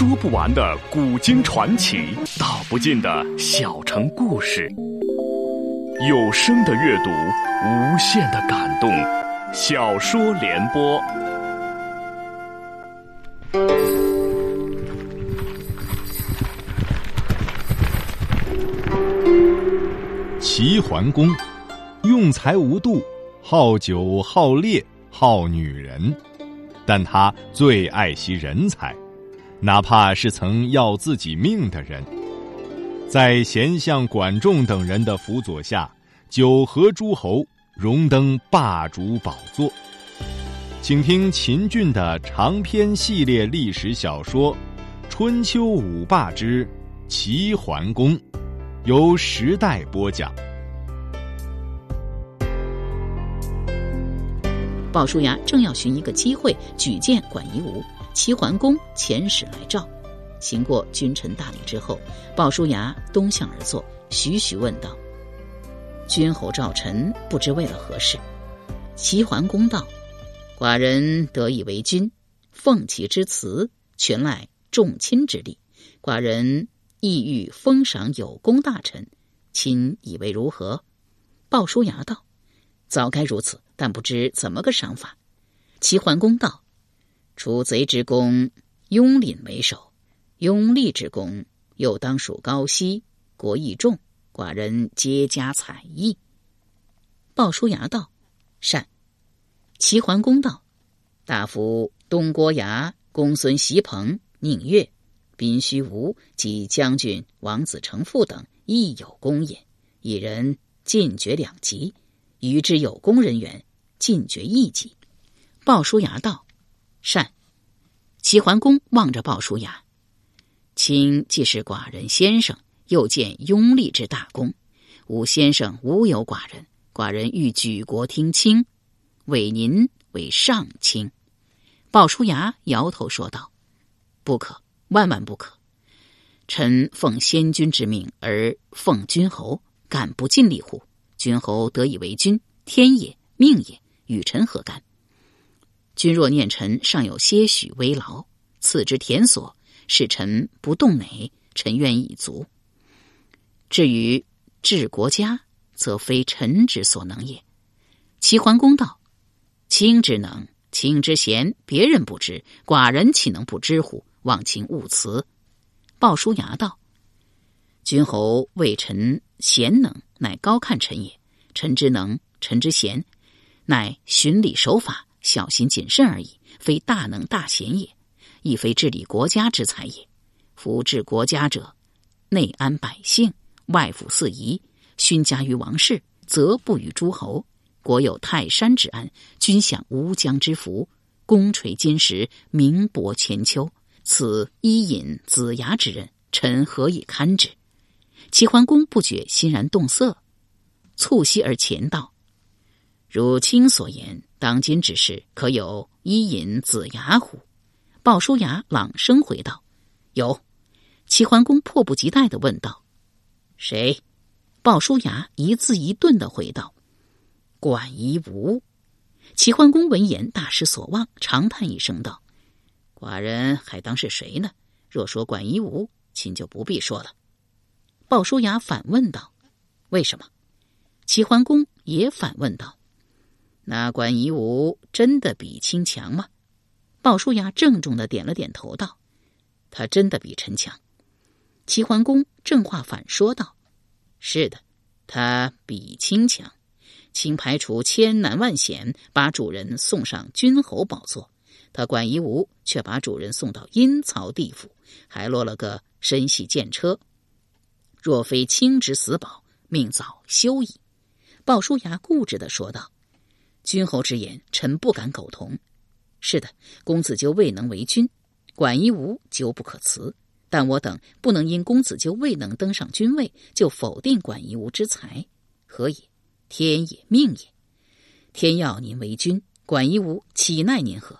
说不完的古今传奇，道不尽的小城故事。有声的阅读，无限的感动。小说联播，齐桓公用才无度，好酒好猎好女人，但他最爱惜人才。哪怕是曾要自己命的人，在贤相管仲等人的辅佐下，九合诸侯，荣登霸主宝座。请听秦俊的长篇系列历史小说《春秋五霸之齐桓公》，由时代播讲。鲍叔牙正要寻一个机会举荐管夷吾。齐桓公遣使来召，行过君臣大礼之后，鲍叔牙东向而坐，徐徐问道：“君侯召臣，不知为了何事？”齐桓公道：“寡人得以为君，奉其之辞，全赖众亲之力。寡人意欲封赏有功大臣，卿以为如何？”鲍叔牙道：“早该如此，但不知怎么个赏法。”齐桓公道。除贼之功，拥廪为首；拥立之功，又当属高息。国益重，寡人皆加采邑。鲍叔牙道：“善。”齐桓公道：“大夫东郭牙、公孙袭彭、宁越、宾须吴及将军王子成父等亦有功也。一人进爵两级，与之有功人员进爵一级。”鲍叔牙道。善，齐桓公望着鲍叔牙，卿既是寡人先生，又见拥立之大功，吾先生无有寡人，寡人欲举国听卿，委您为上卿。鲍叔牙摇头说道：“不可，万万不可！臣奉先君之命而奉君侯，敢不尽力乎？君侯得以为君，天也，命也，与臣何干？”君若念臣尚有些许微劳，赐之田所，使臣不动馁，臣愿已足。至于治国家，则非臣之所能也。齐桓公道：“卿之能，卿之贤，别人不知，寡人岂能不知乎？望卿勿辞。”鲍叔牙道：“君侯谓臣贤能，乃高看臣也。臣之能，臣之贤，乃循礼守法。”小心谨慎而已，非大能大贤也，亦非治理国家之才也。夫治国家者，内安百姓，外抚四夷，勋加于王室，则不与诸侯。国有泰山之安，君享乌江之福，功垂金石，名薄千秋。此伊尹、子牙之人，臣何以堪之？齐桓公不觉欣然动色，促膝而前道：“如卿所言。”当今之事，可有伊尹、子牙乎？鲍叔牙朗声回道：“有。”齐桓公迫不及待的问道：“谁？”鲍叔牙一字一顿的回道：“管夷吾。”齐桓公闻言大失所望，长叹一声道：“寡人还当是谁呢？若说管夷吾，亲就不必说了。”鲍叔牙反问道：“为什么？”齐桓公也反问道。那管夷吾真的比卿强吗？鲍叔牙郑重的点了点头，道：“他真的比臣强。”齐桓公正话反说道：“是的，他比卿强。卿排除千难万险，把主人送上君侯宝座，他管夷吾却把主人送到阴曹地府，还落了个身系剑车。若非卿之死保，命早休矣。”鲍叔牙固执的说道。君侯之言，臣不敢苟同。是的，公子纠未能为君，管夷吾纠不可辞。但我等不能因公子纠未能登上君位，就否定管夷吾之才，何也？天也，命也。天要您为君，管夷吾岂奈您何？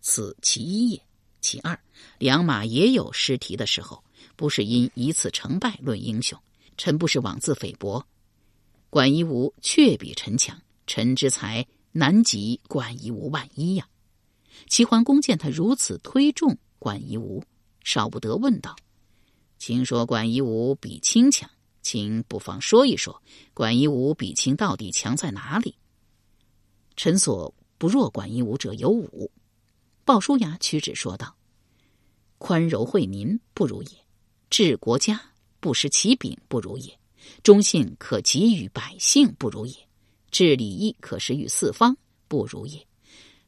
此其一也。其二，良马也有失蹄的时候，不是因一次成败论英雄。臣不是妄自菲薄，管夷吾确比臣强。臣之才南极管夷吾万一呀！齐桓公见他如此推重管夷吾，少不得问道：“听说管夷吾比卿强，请不妨说一说，管夷吾比卿到底强在哪里？”臣所不若管夷吾者有五。鲍叔牙屈指说道：“宽柔惠民不如也，治国家不失其柄不如也，忠信可给予百姓不如也，治礼义可施于四方不如也。”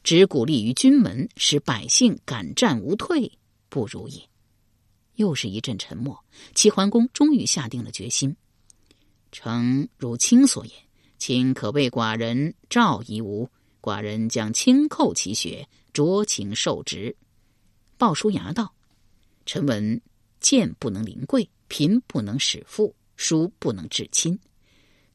只鼓励于军门，使百姓敢战无退，不如也。又是一阵沉默。齐桓公终于下定了决心。诚如卿所言，卿可为寡人召夷吾，寡人将轻扣其血，酌情受职。鲍叔牙道：“臣闻贱不能临贵，贫不能使富，疏不能治亲。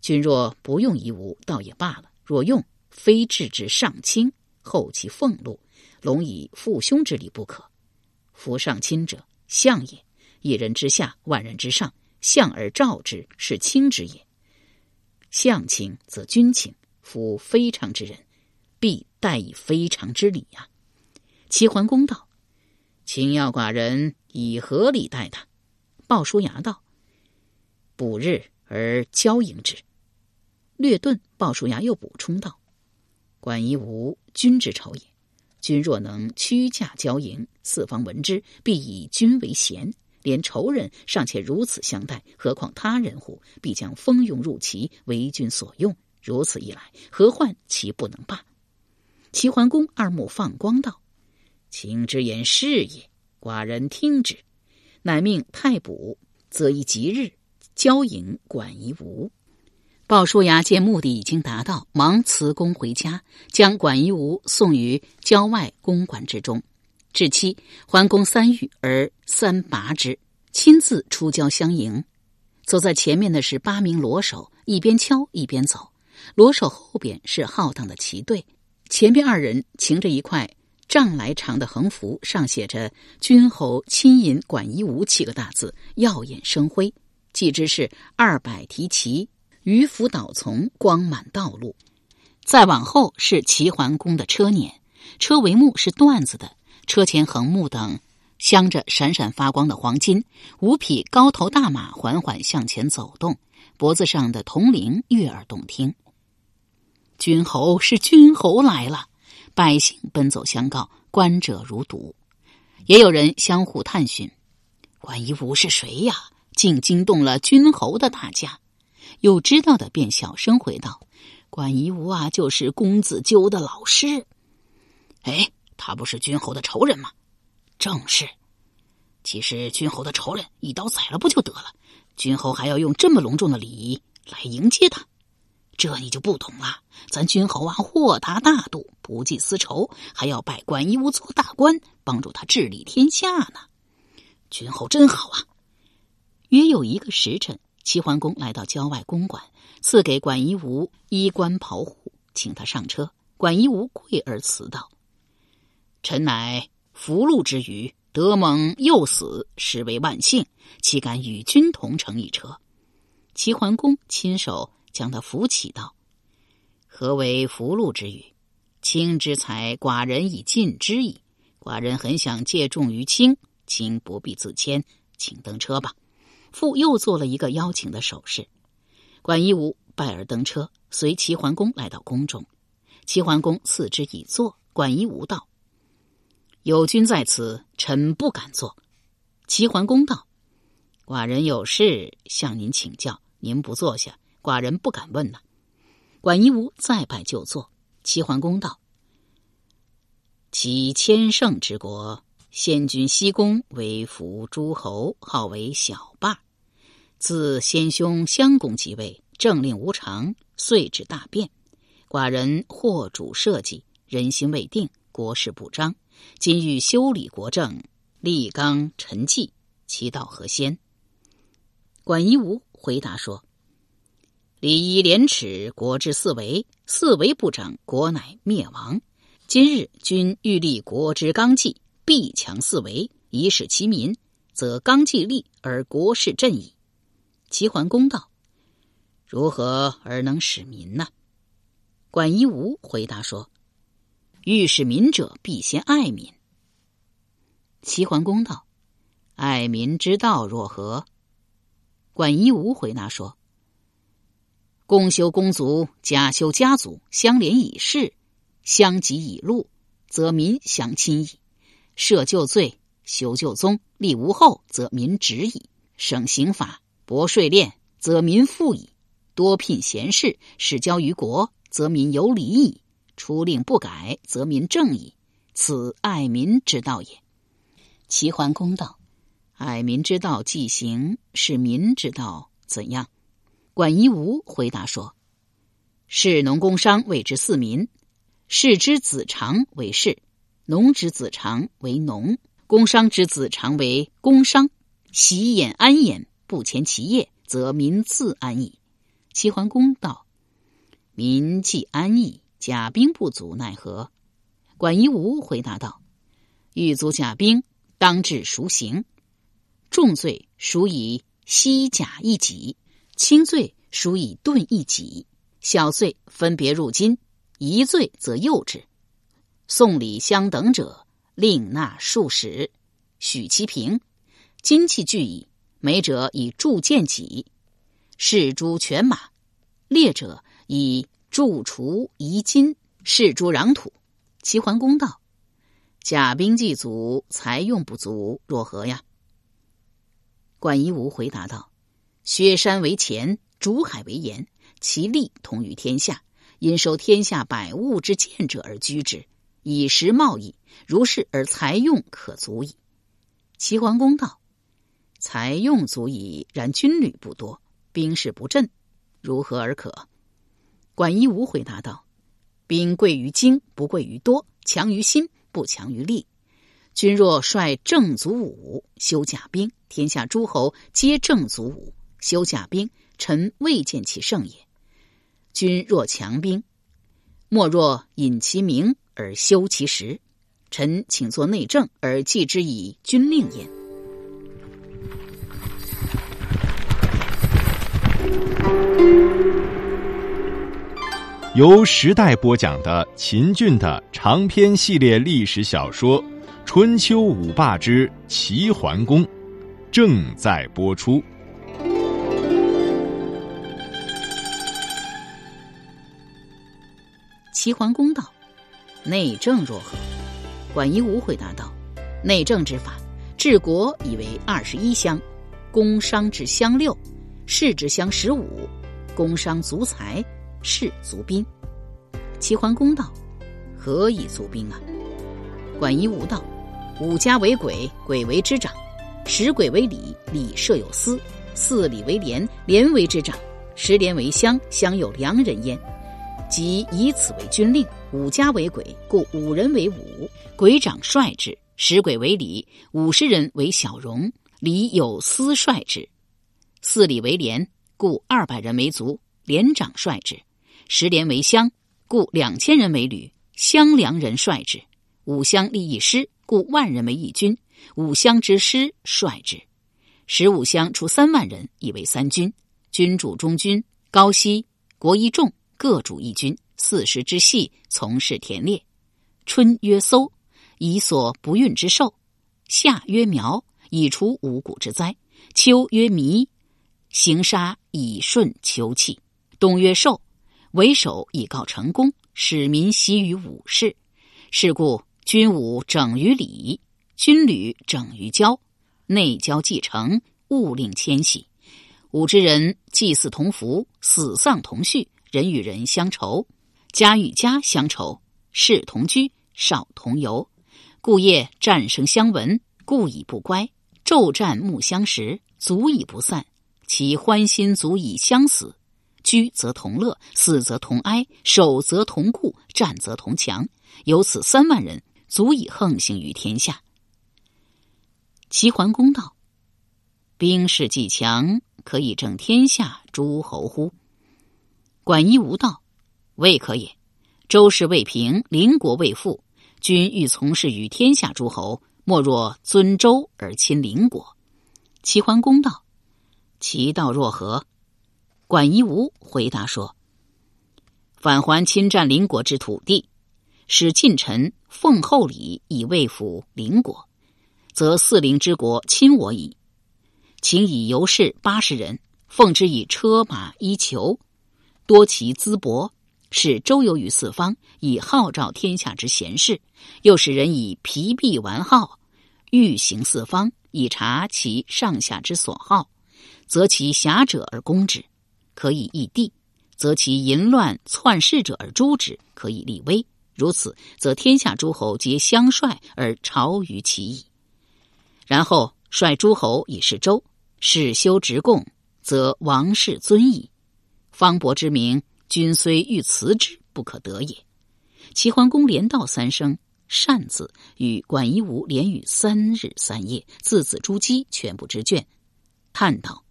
君若不用夷吾，倒也罢了；若用，非治之上卿。”后其俸禄，龙以父兄之礼不可。夫上卿者，相也；一人之下，万人之上，相而召之，是亲之也。相亲则君亲，夫非常之人，必待以非常之礼呀。齐桓公道：“卿要寡人以何礼待他？”鲍叔牙道：“补日而交迎之。”略顿，鲍叔牙又补充道。管夷吾，君之仇也。君若能屈驾交迎，四方闻之，必以君为贤。连仇人尚且如此相待，何况他人乎？必将蜂拥入齐，为君所用。如此一来，何患其不能罢？齐桓公二目放光道：“卿之言是也，寡人听之。”乃命太卜，择一吉日，交迎管夷吾。鲍叔牙见目的已经达到，忙辞公回家，将管夷吾送于郊外公馆之中。至期，桓公三遇而三拔之，亲自出郊相迎。走在前面的是八名罗手，一边敲一边走。罗手后边是浩荡的旗队，前边二人擎着一块丈来长的横幅，上写着“君侯亲引管夷吾”七个大字，耀眼生辉。既知是二百提旗。渔夫导从，光满道路。再往后是齐桓公的车辇，车帷幕是缎子的，车前横木等镶着闪闪发光的黄金。五匹高头大马缓缓向前走动，脖子上的铜铃悦耳动听。君侯是君侯来了，百姓奔走相告，观者如堵。也有人相互探寻：管夷吾是谁呀？竟惊动了君侯的大驾。有知道的便小声回道：“管夷吾啊，就是公子纠的老师。哎，他不是君侯的仇人吗？正是。其实君侯的仇人一刀宰了不就得了？君侯还要用这么隆重的礼仪来迎接他，这你就不懂了。咱君侯啊，豁达大度，不计私仇，还要拜管夷吾做大官，帮助他治理天下呢。君侯真好啊！约有一个时辰。”齐桓公来到郊外公馆，赐给管夷吾衣冠袍户，请他上车。管夷吾跪而辞道：“臣乃福禄之余，得蒙幼死，实为万幸，岂敢与君同乘一车？”齐桓公亲手将他扶起，道：“何为福禄之语？卿之才，寡人已尽之矣。寡人很想借重于卿，卿不必自谦，请登车吧。”父又做了一个邀请的手势，管夷吾拜而登车，随齐桓公来到宫中。齐桓公赐之以坐。管夷吾道：“有君在此，臣不敢坐。”齐桓公道：“寡人有事向您请教，您不坐下，寡人不敢问呐。”管夷吾再拜就坐。齐桓公道：“其千乘之国。”先君西宫为服诸侯，号为小霸。自先兄襄公即位，政令无常，遂至大变。寡人惑主社稷，人心未定，国事不彰。今欲修理国政，立纲陈纪，其道何先？管夷吾回答说：“礼义廉耻，国之四维；四维不长，国乃灭亡。今日君欲立国之纲纪。”必强四维，以使其民，则纲纪立而国事振矣。齐桓公道：“如何而能使民呢？”管夷吾回答说：“欲使民者，必先爱民。”齐桓公道：“爱民之道若何？”管夷吾回答说：“公修公族，家修家族，相连以事，相及以禄，则民相亲矣；赦旧罪，修旧宗，立无后，则民止矣；省刑法，薄税敛，则民富矣；多聘贤士，使交于国，则民有礼矣；出令不改，则民正矣。此爱民之道也。”齐桓公道。爱民之道既行，是民之道怎样？管夷吾回答说：“士农工商谓之四民，士之子长为士，农之子长为农，工商之子长为工商。习焉安焉，不前其业，则民自安矣。”齐桓公道：“民既安逸，甲兵不足，奈何？”管夷吾回答道：“欲足甲兵，当治孰刑？”重罪属以西甲一己，轻罪属以盾一己，小罪分别入金，一罪则诱之。送礼相等者，令纳数十，许其平。金器具矣，美者以铸剑戟，士诸犬马；劣者以铸厨夷金，士诸壤土。齐桓公道：甲兵既足，财用不足，若何呀？管夷吾回答道：“薛山为前，竹海为岩，其利同于天下。因收天下百物之贱者而居之，以食贸易，如是而财用可足矣。”齐桓公道：“财用足矣，然军旅不多，兵士不振，如何而可？”管夷吾回答道：“兵贵于精，不贵于多；强于心，不强于力。君若率正卒武，修甲兵。”天下诸侯皆正卒武，修甲兵，臣未见其胜也。君若强兵，莫若引其名而修其实。臣请作内政而记之以军令焉。由时代播讲的秦俊的长篇系列历史小说《春秋五霸之齐桓公》。正在播出。齐桓公道：“内政若何？”管夷吾回答道：“内政之法，治国以为二十一乡，工商之乡六，士之乡十五，工商足财，士足兵。”齐桓公道：“何以足兵啊？”管夷吾道：“五家为鬼，鬼为之长。”十鬼为里，里设有司；四里为连，连为之长；十连为乡，乡有良人焉。即以此为军令。五家为鬼，故五人为伍，鬼长率之；十鬼为里，五十人为小戎，里有司率之；四里为连，故二百人为卒，连长率之；十连为乡，故两千人为旅，乡良人率之；五乡立一师，故万人为一军。五乡之师率之，十五乡出三万人，以为三军。君主中军，高息，国一众，各主一军。四时之系，从事田猎。春曰搜，以所不运之兽；夏曰苗，以除五谷之灾；秋曰弥，行杀以顺秋气；冬曰寿，为首以告成功，使民习于武士。是故军武整于礼。军旅整于交，内交继承，勿令迁徙。武之人祭祀同服，死丧同序，人与人相仇，家与家相仇，事同居，少同游。故夜战声相闻，故以不乖；昼战暮相识，足以不散。其欢心足以相死。居则同乐，死则同哀，守则同固，战则同强。有此三万人，足以横行于天下。齐桓公道：“兵士既强，可以正天下诸侯乎？”管夷吾道：“未可也。周氏未平，邻国未富，君欲从事于天下诸侯，莫若尊周而亲邻国。”齐桓公道：“其道若何？”管夷吾回答说：“返还侵占邻国之土地，使近臣奉厚礼以慰抚邻国。”则四邻之国亲我矣。请以游士八十人，奉之以车马衣裘，多其淄博，使周游于四方，以号召天下之贤士。又使人以疲弊玩号，欲行四方，以察其上下之所好，则其侠者而攻之，可以易地；则其淫乱篡世者而诛之，可以立威。如此，则天下诸侯皆相率而朝于其矣。然后率诸侯以示周。世修直贡，则王室尊矣。方伯之名，君虽欲辞之，不可得也。齐桓公连道三声“善”字，与管夷吾连语三日三夜，字字珠玑，全部之卷。叹道：“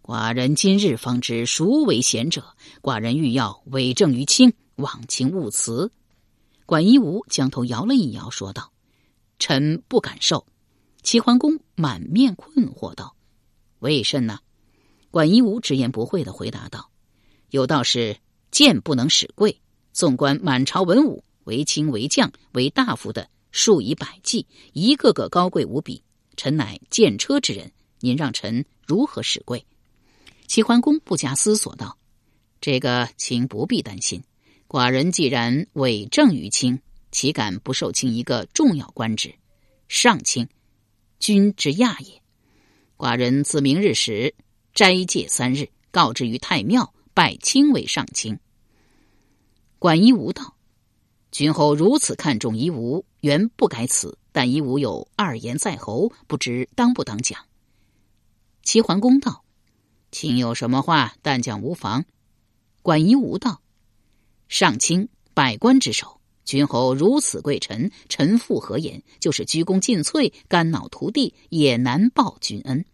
寡人今日方知孰为贤者。寡人欲要委政于卿，望卿勿辞。”管夷吾将头摇了一摇，说道：“臣不敢受。”齐桓公满面困惑道。为甚呢？管夷吾直言不讳的回答道：“有道是剑不能使贵。纵观满朝文武，为卿为将为大夫的数以百计，一个个高贵无比。臣乃剑车之人，您让臣如何使贵？”齐桓公不假思索道：“这个卿不必担心。寡人既然委政于卿，岂敢不受卿一个重要官职？上卿，君之亚也。”寡人自明日始斋戒三日，告之于太庙，拜卿为上卿。管夷吾道：“君侯如此看重夷吾，原不该此。但夷吾有二言在喉，不知当不当讲。”齐桓公道：“卿有什么话，但讲无妨。”管夷吾道：“上卿百官之首，君侯如此贵臣，臣父何言？就是鞠躬尽瘁，肝脑涂地，也难报君恩。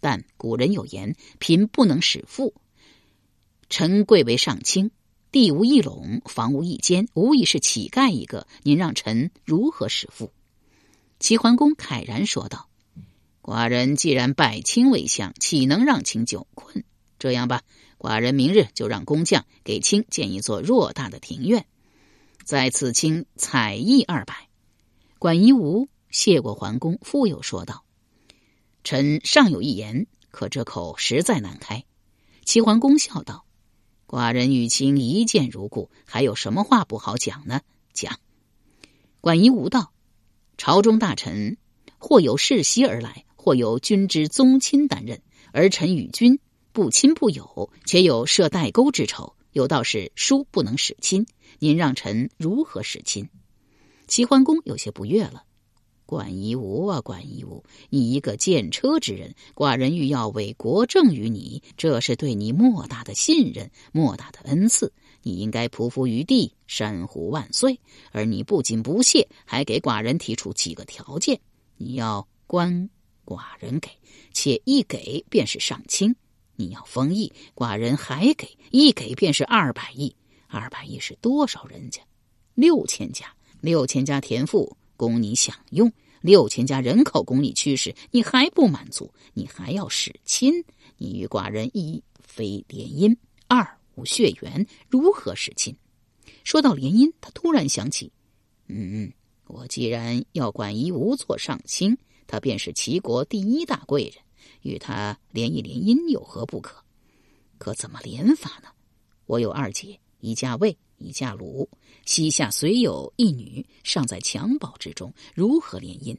但古人有言：“贫不能使富。”臣贵为上卿，地无一垄，房无一间，无疑是乞丐一个。您让臣如何使富？齐桓公慨然说道：“寡人既然拜卿为相，岂能让卿久困？这样吧，寡人明日就让工匠给卿建一座偌大的庭院，在此卿采邑二百。”管夷吾谢过桓公，复又说道。臣尚有一言，可这口实在难开。齐桓公笑道：“寡人与卿一见如故，还有什么话不好讲呢？讲。”管夷吾道：“朝中大臣或有世袭而来，或有君之宗亲担任，而臣与君不亲不友，且有设代沟之仇。有道是书不能使亲，您让臣如何使亲？”齐桓公有些不悦了。管夷吾啊，管夷吾，你一个见车之人，寡人欲要为国政于你，这是对你莫大的信任，莫大的恩赐。你应该匍匐于地，山呼万岁。而你不仅不谢，还给寡人提出几个条件：你要官，寡人给，且一给便是上卿；你要封邑，寡人还给，一给便是二百亿。二百亿是多少人家？六千家，六千家田赋。供你享用六千家人口，供你驱使，你还不满足？你还要使亲？你与寡人一非联姻，二无血缘，如何使亲？说到联姻，他突然想起，嗯，我既然要管夷吾做上卿，他便是齐国第一大贵人，与他联一联姻有何不可？可怎么联法呢？我有二姐，一家卫。以嫁鲁，膝下虽有一女，尚在襁褓之中，如何联姻？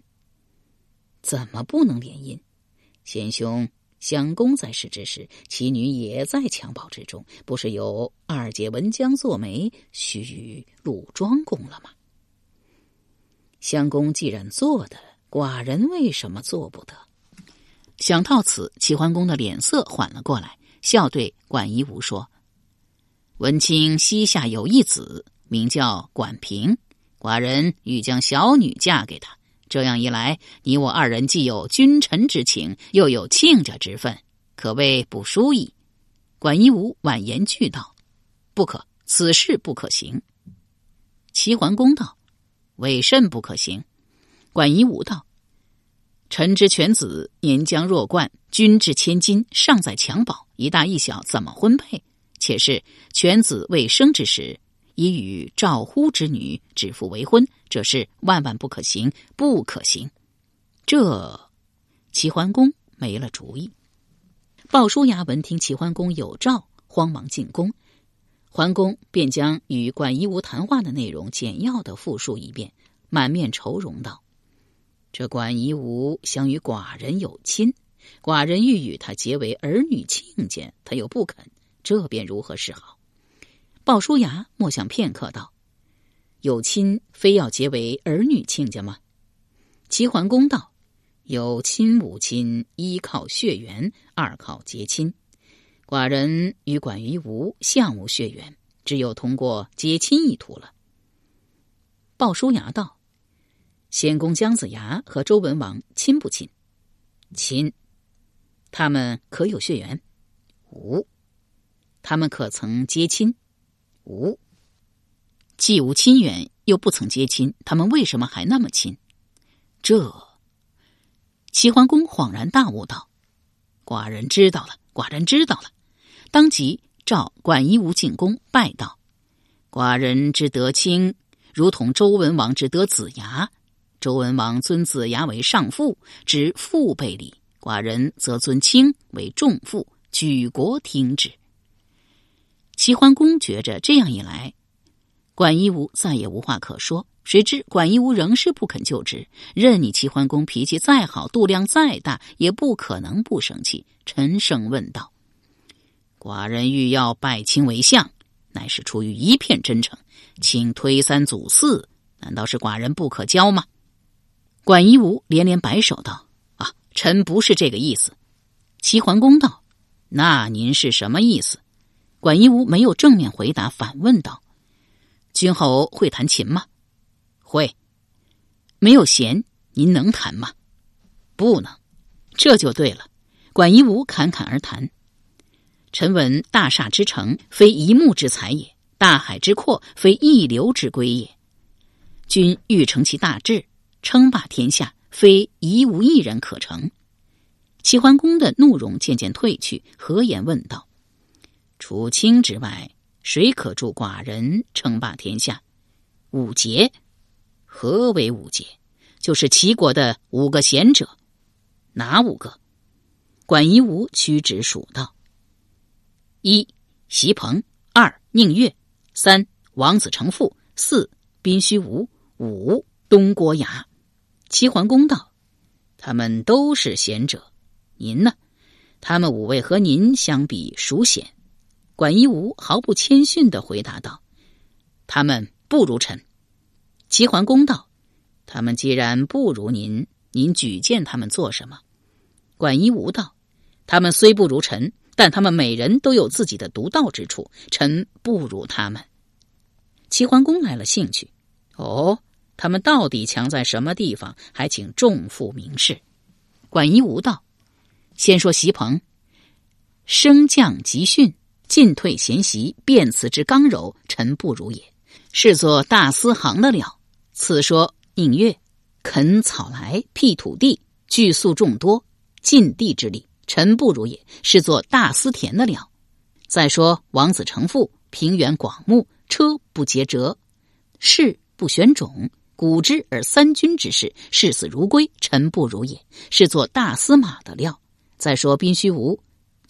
怎么不能联姻？贤兄相公在世之时，其女也在襁褓之中，不是有二姐文姜做媒，许与鲁庄公了吗？相公既然做的，寡人为什么做不得？想到此，齐桓公的脸色缓了过来，笑对管夷吾说。文清膝下有一子，名叫管平。寡人欲将小女嫁给他。这样一来，你我二人既有君臣之情，又有亲家之分，可谓不输矣。管夷吾婉言拒道：“不可，此事不可行。”齐桓公道：“为甚不可行？”管夷吾道：“臣之犬子年将弱冠，君之千金尚在襁褓，一大一小怎么婚配？”且是犬子未生之时，已与赵乎之女指腹为婚，这是万万不可行，不可行。这齐桓公没了主意。鲍叔牙闻听齐桓公有诏，慌忙进宫。桓公便将与管夷吾谈话的内容简要的复述一遍，满面愁容道：“这管夷吾想与寡人有亲，寡人欲与他结为儿女亲家，他又不肯，这便如何是好？”鲍叔牙默想片刻道：“有亲非要结为儿女亲家吗？”齐桓公道：“有亲无亲，一靠血缘，二靠结亲。”寡人与管夷吾相无血缘，只有通过结亲一途了。鲍叔牙道：“先公姜子牙和周文王亲不亲？亲。他们可有血缘？无。他们可曾结亲？无。既无亲缘，又不曾结亲，他们为什么还那么亲？这……”齐桓公恍然大悟道：“寡人知道了，寡人知道了。”当即召管夷吾进宫拜道：“寡人之德亲，如同周文王之德子牙。周文王尊子牙为上父，之父辈礼；寡人则尊卿为重父，举国听之。”齐桓公觉着这样一来，管夷吾再也无话可说。谁知管夷吾仍是不肯就职，任你齐桓公脾气再好，度量再大，也不可能不生气。沉声问道。寡人欲要拜卿为相，乃是出于一片真诚。请推三阻四，难道是寡人不可交吗？管夷吾连连摆手道：“啊，臣不是这个意思。”齐桓公道：“那您是什么意思？”管夷吾没有正面回答，反问道：“君侯会弹琴吗？”“会。”“没有弦，您能弹吗？”“不能。”“这就对了。”管夷吾侃侃而谈。臣闻大厦之成，非一木之材也；大海之阔，非一流之归也。君欲成其大志，称霸天下，非一无一人可成。齐桓公的怒容渐渐褪去，和颜问道：“除卿之外，谁可助寡人称霸天下？”五杰，何为五杰？就是齐国的五个贤者。哪五个？管夷吾屈指数道。一席鹏，二宁越，三王子成父，四宾虚无，五东郭牙。齐桓公道：“他们都是贤者，您呢？他们五位和您相比，孰贤？”管夷吾毫不谦逊的回答道：“他们不如臣。”齐桓公道：“他们既然不如您，您举荐他们做什么？”管夷吾道：“他们虽不如臣。”但他们每人都有自己的独到之处，臣不如他们。齐桓公来了兴趣，哦，他们到底强在什么地方？还请众父明示。管夷吾道：“先说席鹏，升降急训，进退贤习，辩辞之刚柔，臣不如也，是做大司行的料。此说宁越，垦草来，辟土地，聚粟众多，尽地之力。”臣不如也，是做大司田的料。再说王子成父，平原广目，车不结辙，士不选种，古之而三军之事，视死如归。臣不如也，是做大司马的料。再说宾虚无，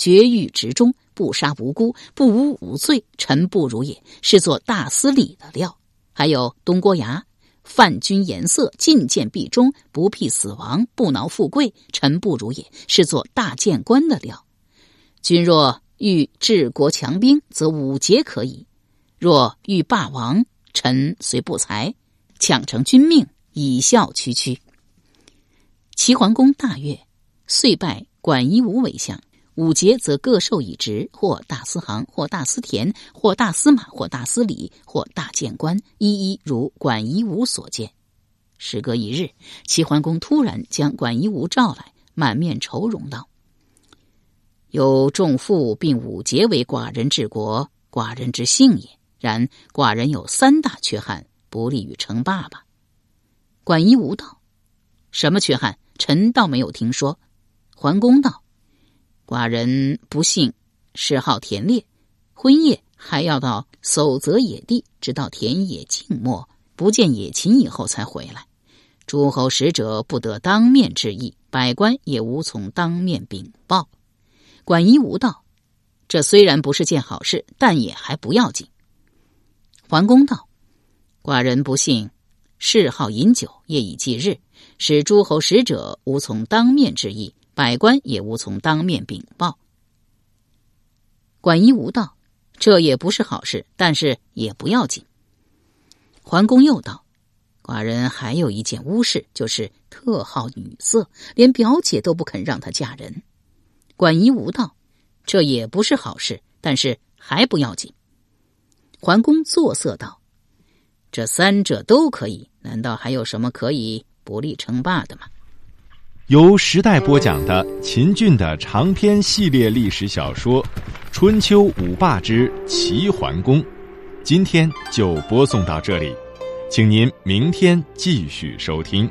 绝狱直中，不杀无辜，不无无罪。臣不如也，是做大司礼的料。还有东郭牙。犯君颜色，进谏必忠，不辟死亡，不挠富贵。臣不如也，是做大谏官的料。君若欲治国强兵，则五节可以；若欲霸王，臣虽不才，抢成君命，以效区区。齐桓公大悦，遂拜管夷吾为相。五节则各授一职，或大司行，或大司田，或大司马，或大司礼，或大谏官，一一如管夷吾所见。时隔一日，齐桓公突然将管夷吾召来，满面愁容道：“有仲父并五节为寡人治国，寡人之幸也。然寡人有三大缺憾，不利于称霸吧。”管夷吾道：“什么缺憾？臣倒没有听说。”桓公道。寡人不幸嗜好田猎，婚夜还要到守泽野地，直到田野静默，不见野禽以后才回来。诸侯使者不得当面致意，百官也无从当面禀报。管夷吾道：“这虽然不是件好事，但也还不要紧。”桓公道：“寡人不幸嗜好饮酒，夜以继日，使诸侯使者无从当面致意，百官也无从当面禀报。”管夷吾道：“这也不是好事，但是也不要紧。”桓公又道。寡人还有一件巫事，就是特好女色，连表姐都不肯让她嫁人。管夷吾道：“这也不是好事，但是还不要紧。”桓公作色道：“这三者都可以，难道还有什么可以不立称霸的吗？”由时代播讲的秦俊的长篇系列历史小说《春秋五霸之齐桓公》，今天就播送到这里。请您明天继续收听。